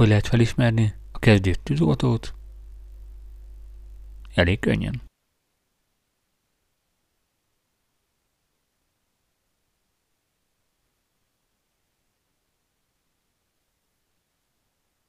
Hogy lehet felismerni a kezdő tűzoltót? Elég könnyen.